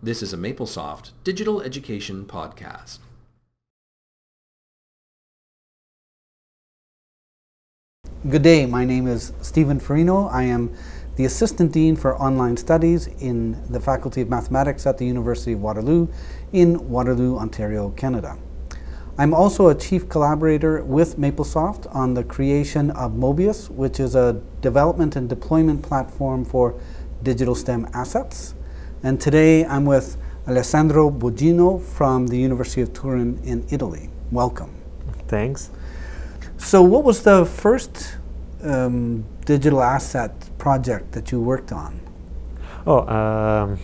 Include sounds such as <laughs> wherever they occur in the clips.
This is a MapleSoft digital education podcast. Good day, my name is Stephen Furino. I am the Assistant Dean for Online Studies in the Faculty of Mathematics at the University of Waterloo in Waterloo, Ontario, Canada. I'm also a chief collaborator with MapleSoft on the creation of Mobius, which is a development and deployment platform for digital STEM assets. And today I'm with Alessandro Bogino from the University of Turin in Italy. Welcome. Thanks. So, what was the first um, digital asset project that you worked on? Oh, um,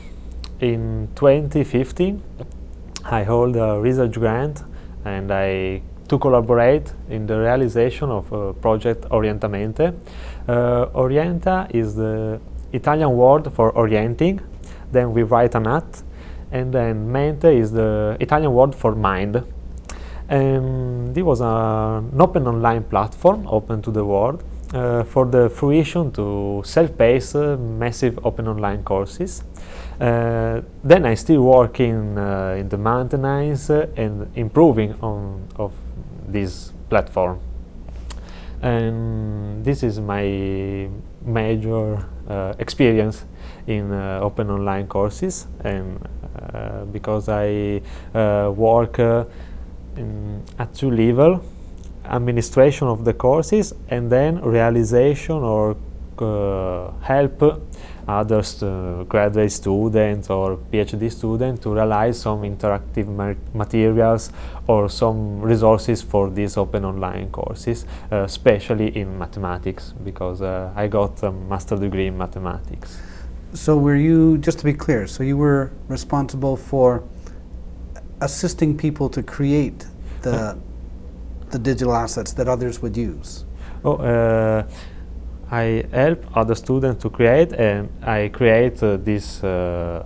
in 2015, I hold a research grant and I to collaborate in the realization of a project Orientamente. Uh, Orienta is the Italian word for orienting. Then we write an mat, and then mente is the Italian word for mind. And this was an open online platform, open to the world, uh, for the fruition to self-paced uh, massive open online courses. Uh, then I still work in, uh, in the maintenance uh, and improving on of this platform. And this is my major uh, experience in open online courses and because I work in, at two level administration of the courses and then realization or uh, help others uh, graduate students or PhD students to realize some interactive ma materials or some resources for these open online courses, uh, especially in mathematics because uh, I got a master degree in mathematics. So were you, just to be clear, so you were responsible for assisting people to create the the digital assets that others would use? Oh, uh, I help other students to create, and I create uh, these uh,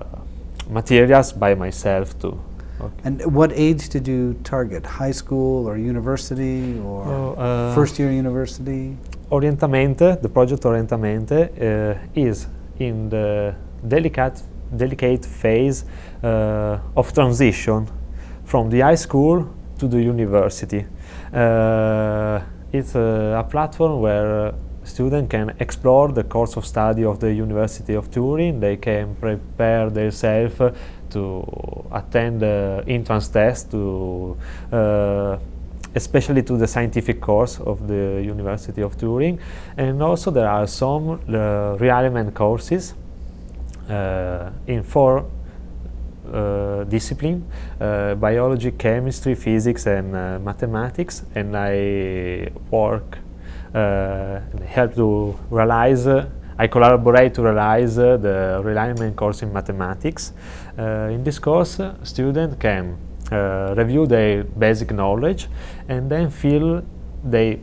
materials by myself too. Okay. And what age did you target? High school or university or oh, uh, first year university? Orientamente, the project Orientamente uh, is in the delicate, delicate phase uh, of transition from the high school to the university. Uh, it's a, a, platform where students can explore the course of study of the University of Turin. They can prepare themselves to attend the entrance test to uh, especially to the scientific course of the University of Turin. And also there are some uh, realignment courses uh, in four uh, uh, biology, chemistry, physics, and uh, mathematics, and I work and help to realize. I collaborate to realize the realignment course in mathematics. in this course, students can uh, review their basic knowledge and then feel they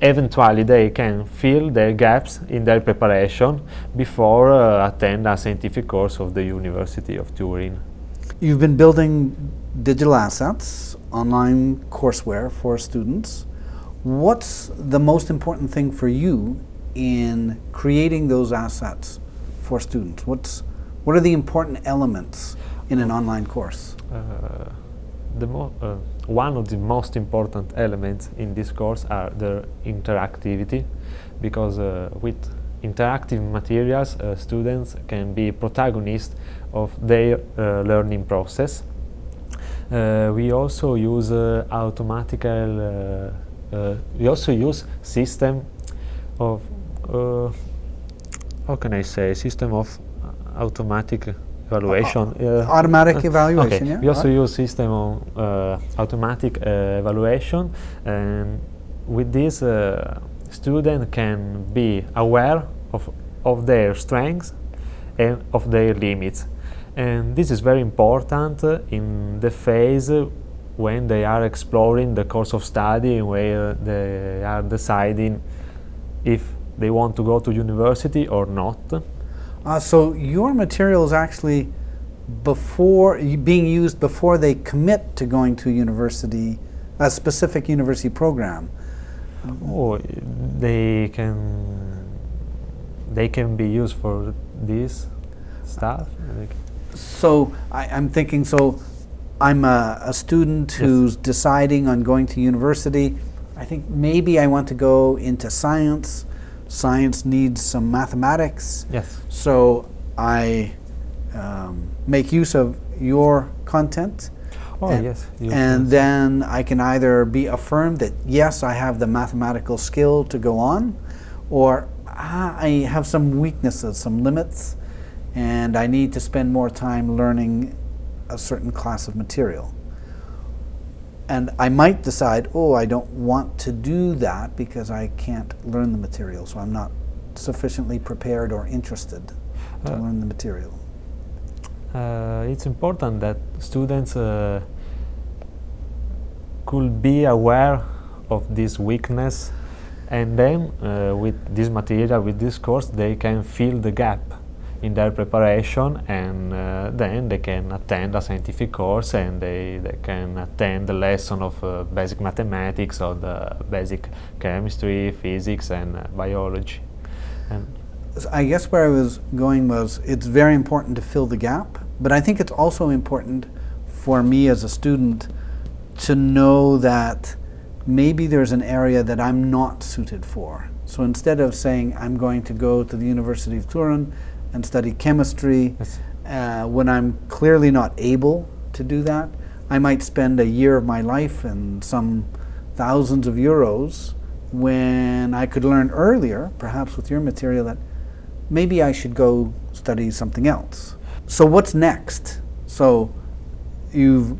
eventually they can fill their gaps in their preparation before uh, attend a scientific course of the University of Turin. You've been building digital assets, online courseware for students. What's the most important thing for you in creating those assets for students? What's, what are the important elements in an online course? Uh, uh, one of the most important elements in this course are the interactivity because uh, with interactive materials, uh, students can be protagonists of their uh, learning process. Uh, we also use uh, automatical, we also use system of, how can I say, system of automatic evaluation. Uh, uh, automatic uh, evaluation, okay. yeah. We also use system of automatic evaluation and with this student can be aware of, of their strengths and of their limits. And this is very important in the phase when they are exploring the course of study where they are deciding if they want to go to university or not. Uh, so your material is actually before being used before they commit to going to university, a specific university program. Oh, they can they can be used for this stuff. So I, I'm thinking, so I'm a, a student who's deciding on going to university. I think maybe I want to go into science. Science needs some mathematics. Yes. So I um, make use of your content. Oh, and, yes, you And then I can either be affirmed that yes, I have the mathematical skill to go on, or ah, I have some weaknesses, some limits, and I need to spend more time learning a certain class of material. And I might decide, oh, I don't want to do that because I can't learn the material, so I'm not sufficiently prepared or interested to Uh, learn the material. Uh, it's important that students uh, could be aware of this weakness and then uh, with this material with this course they can fill the gap in their preparation and uh, then they can attend a scientific course and they, they can attend the lesson of uh, basic mathematics or the basic chemistry physics and uh, biology and I guess where I was going was it's very important to fill the gap, but I think it's also important for me as a student to know that maybe there's an area that I'm not suited for. So instead of saying I'm going to go to the University of Turin and study chemistry, Yes. uh, when I'm clearly not able to do that, I might spend a year of my life and some thousands of euros when I could learn earlier, perhaps with your material, that maybe I should go study something else. So, what's next? So, you've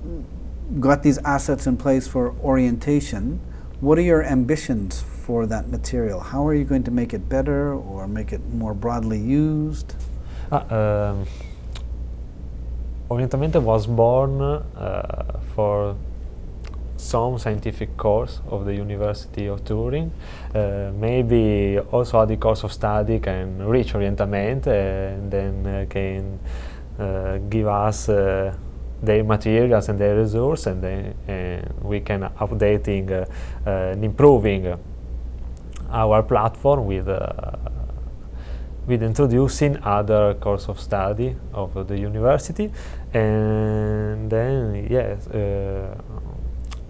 got these assets in place for orientation. What are your ambitions for that material? How are you going to make it better or make it more broadly used? Ah, um, Orientamente was born uh, for some scientific course of the University of Turin. Uh, maybe also the course of study can reach Orientamente and then uh, can give us their materials and their resources and then we can updating and improving our platform with uh, with introducing other course of study of the university. And then yes uh,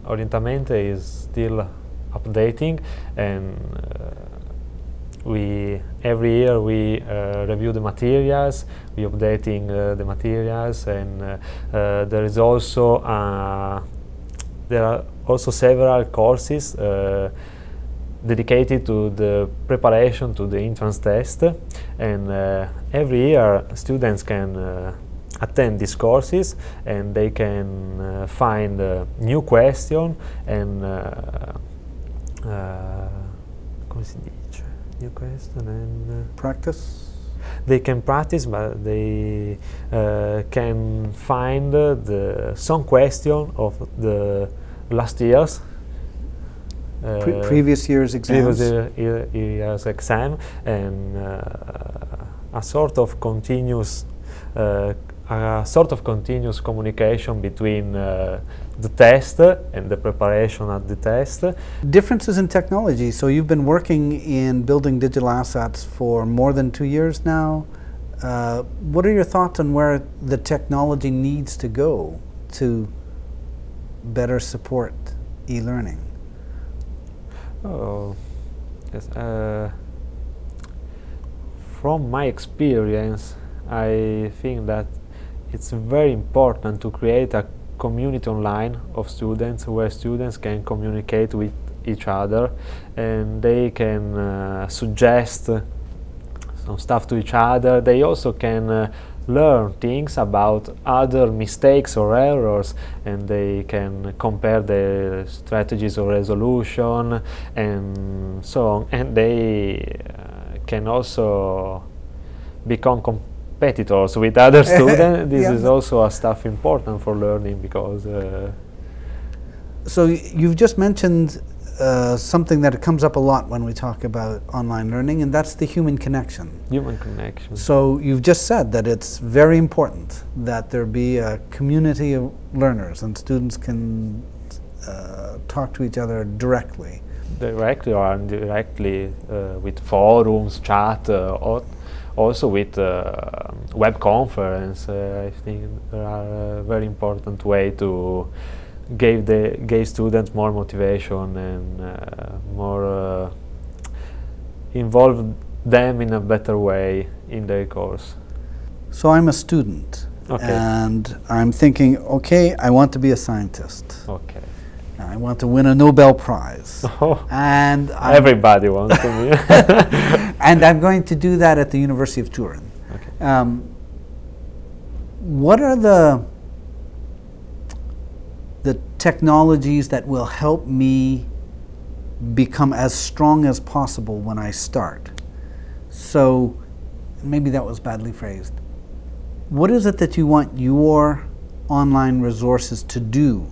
orientamente is still updating and uh, we every year we uh, review the materials we updating uh, the materials and there is also there are also several courses dedicated to the preparation to the entrance test and uh, every year students can uh, attend these courses and they can uh, find uh, new question and uh, uh, come si dice new question and Practice? they can practice but they can find the some question of the last years Pre- uh, previous year's exams? previous year, year- year's exam and uh, a sort of continuous uh, a sort of continuous communication between uh, the test and the preparation at the test. Differences in technology. So you've been working in building digital assets for more than two years now. Uh, what are your thoughts on where the technology needs to go to better support e-learning? Oh, yes. Uh, from my experience, I think that it's very important to create a community online of students where students can communicate with each other and they can uh, suggest some stuff to each other. They also can uh, learn things about other mistakes or errors and they can compare the strategies of resolution and so on. And they uh, can also become competitors with other <laughs> students. This Yeah. is also a stuff important for learning because uh, So you've just mentioned uh, something that comes up a lot when we talk about online learning, and that's the human connection. human connection So you've just said that it's very important that there be a community of learners and students can uh, talk to each other directly. directly or indirectly uh, with forums, chat, uh, or also with uh, web conference. Uh, I think there are a very important way to give the give students more motivation and uh, more uh, involve them in a better way in their course. So I'm a student. Okay. And I'm thinking, okay, I want to be a scientist. Okay. I want to win a Nobel Prize. <laughs> Oh. and I'm, Everybody wants to be. <laughs> and I'm going to do that at the University of Turin. Okay. Um, what are the technologies that will help me become as strong as possible when I start? So maybe that was badly phrased. What is it that you want your online resources to do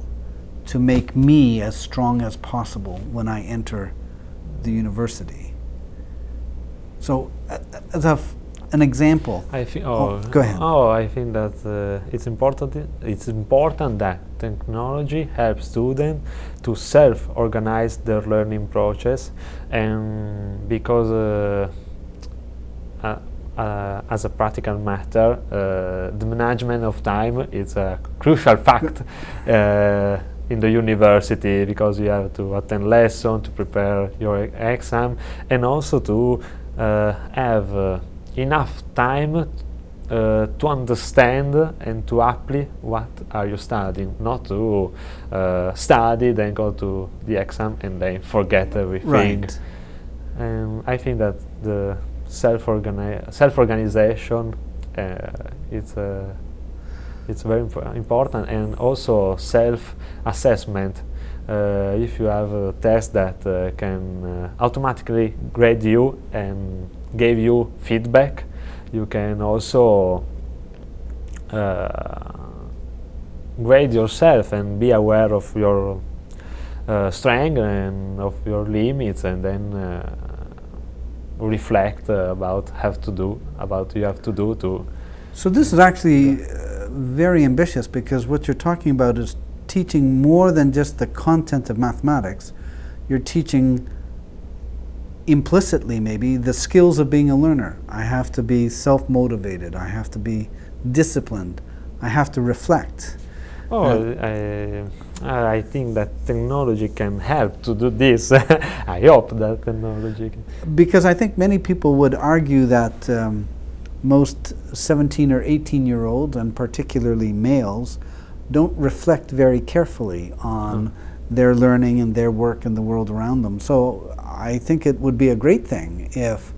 to make me as strong as possible when I enter the university? So, as a an example, I think. Oh, Oh, go ahead. Oh, I think that uh, it's important. It's important that technology helps students to self-organize their learning process, and because uh, uh, uh, as a practical matter, uh, the management of time is a crucial fact. <laughs> Uh, in the university because you have to attend lesson to prepare your exam and also to uh, have uh, enough time uh, to understand and to apply what are you studying not to uh, study then go to the exam and then forget everything right? and I think that the self-organi- self-organization uh, it's uh, it's very imp- important and also self-assessment. Uh, if you have a test that uh, can uh, automatically grade you and give you feedback, you can also uh, grade yourself and be aware of your uh, strength and of your limits and then uh, reflect uh, about have to do about you have to do to So this is actually uh, very ambitious because what you're talking about is teaching more than just the content of mathematics. You're teaching implicitly maybe the skills of being a learner. I have to be self-motivated. I have to be disciplined. I have to reflect. Oh, I, I think that technology can help to do this. <laughs> I hope that technology can. Because I think many people would argue that um, most 17 or 18 year olds, and particularly males, don't reflect very carefully on their learning and their work in the world around them. So I think it would be a great thing if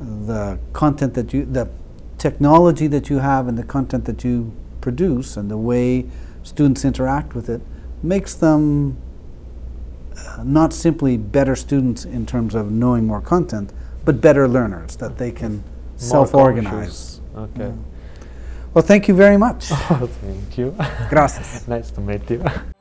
the content that you, the technology that you have and the content that you produce and the way students interact with it makes them uh, not simply better students in terms of knowing more content, but better learners that they can self-organize. Okay. Well, thank you very much. Oh, <laughs> thank you. Gracias. <laughs> nice to meet you. <laughs>